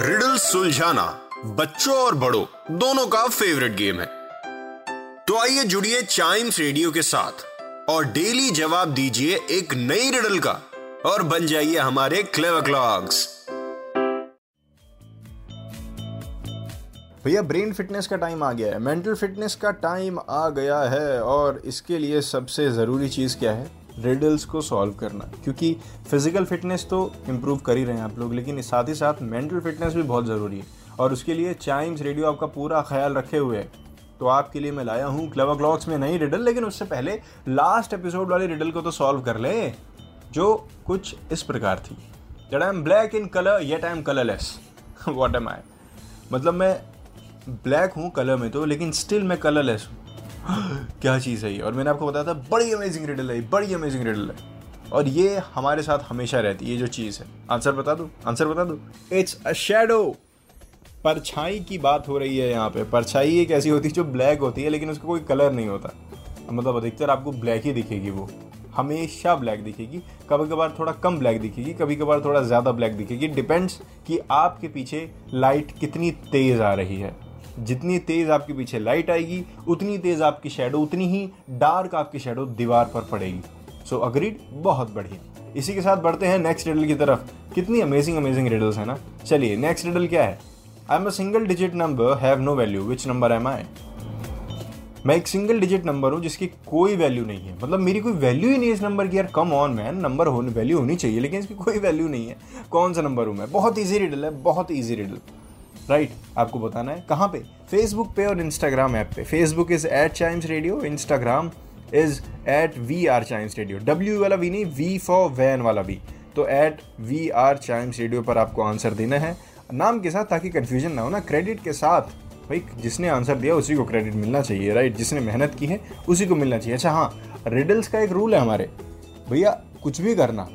Riddle सुलझाना बच्चों और बड़ों, दोनों का फेवरेट गेम है। तो आइए जुड़िए चाइम्स रेडियो के साथ और डेली जवाब दीजिए एक नई रिडल का और बन जाइए हमारे क्लेवर क्लॉक्स भैया ब्रेन फिटनेस का टाइम आ गया है मेंटल फिटनेस का टाइम आ गया है और इसके लिए सबसे ज़रूरी चीज़ क्या है? रिडल्स को सॉल्व करना। क्योंकि फ़िज़िकल फिटनेस तो इम्प्रूव कर ही रहे हैं आप लोग, लेकिन साथ ही साथ मेंटल फिटनेस भी बहुत ज़रूरी है। और उसके लिए चाइम्स रेडियो आपका पूरा ख्याल रखे हुए है। तो आपके लिए मैं लाया हूँ क्लेवर क्लॉक्स में नई रिडल लेकिन उससे पहले लास्ट एपिसोड वाली रिडल को तो सॉल्व कर ले, जो कुछ इस प्रकार थी। जट I am black in colour yet I am colourless what am I मतलब मैं ब्लैक हूँ कलर में तो लेकिन स्टिल मैं कलरलेस हूँ। क्या चीज़ है ये? और मैंने आपको बताया था, बड़ी अमेजिंग रिडल है बड़ी अमेजिंग रिडल है। और ये हमारे साथ हमेशा रहती है, ये जो चीज़ है। आंसर बता दो आंसर बता दो। इट्स अ शेडो परछाई की बात हो रही है यहाँ पे। परछाई एक ऐसी होती है जो ब्लैक होती है, लेकिन उसका कोई कलर नहीं होता। मतलब अधिकतर आपको ब्लैक ही दिखेगी वो। हमेशा ब्लैक दिखेगी कभी कभार थोड़ा कम ब्लैक दिखेगी कभी कभार थोड़ा ज़्यादा ब्लैक दिखेगी। डिपेंड्स कि आपके पीछे लाइट कितनी तेज़ आ रही है। जितनी तेज़ आपके पीछे लाइट आएगी उतनी तेज़ आपकी शेडो उतनी ही डार्क आपकी शेडो दीवार पर पड़ेगी। सो so, अग्रीड बहुत बढ़िया। इसी के साथ बढ़ते हैं नेक्स्ट रिडल की तरफ़। कितनी अमेजिंग अमेजिंग रिडल्स है ना? चलिए नेक्स्ट रिडल क्या है? I am a single digit number have no value which number am I मैं एक सिंगल डिजिट नंबर हूँ जिसकी कोई वैल्यू नहीं है। मतलब मेरी कोई वैल्यू ही नहीं है इस नंबर की। यार कम ऑन मैन नंबर होने वैल्यू होनी चाहिए लेकिन इसकी कोई वैल्यू नहीं है। कौन सा नंबर हूँ मैं? बहुत ईजी रिडल है बहुत ईजी रिडल राइट, आपको बताना है कहाँ पे? फेसबुक पे और इंस्टाग्राम ऐप पे। Facebook is at Chimes radio Instagram is at we are Chimes radio W वाला वी नहीं वी फॉर वैन वाला भी। तो at we are Chimes radio पर आपको आंसर देना है। नाम के साथ ताकि कन्फ्यूज़न ना हो ना क्रेडिट के साथ। भाई, जिसने आंसर दिया, उसी को क्रेडिट मिलना चाहिए राइट जिसने मेहनत की है, उसी को मिलना चाहिए। अच्छा हाँ रिडल्स का एक रूल है हमारे। भैया, कुछ भी करना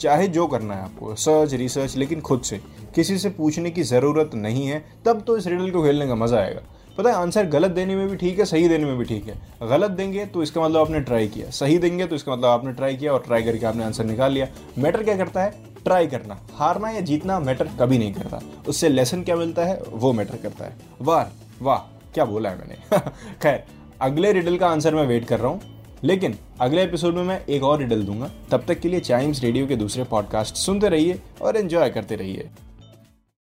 चाहे जो करना है आपको सर्च रिसर्च लेकिन खुद से। किसी से पूछने की ज़रूरत नहीं है, तब तो इस रिडल को खेलने का मज़ा आएगा। पता है आंसर गलत देने में भी ठीक है, सही देने में भी ठीक है। गलत देंगे तो इसका मतलब आपने ट्राई किया। सही देंगे तो इसका मतलब आपने ट्राई किया और ट्राई करके आपने आंसर निकाल लिया। मैटर क्या करता है? ट्राई करना। हारना या जीतना मैटर कभी नहीं करता। उससे लेसन क्या मिलता है? वो मैटर करता है। वाह वाह, क्या बोला है मैंने। खैर, अगले रिडल का आंसर मैं वेट कर रहा हूँ। लेकिन अगले एपिसोड में मैं एक और रिडल दूँगा। तब तक के लिए चाइम्स रेडियो के दूसरे पॉडकास्ट सुनते रहिए और एंजॉय करते रहिए।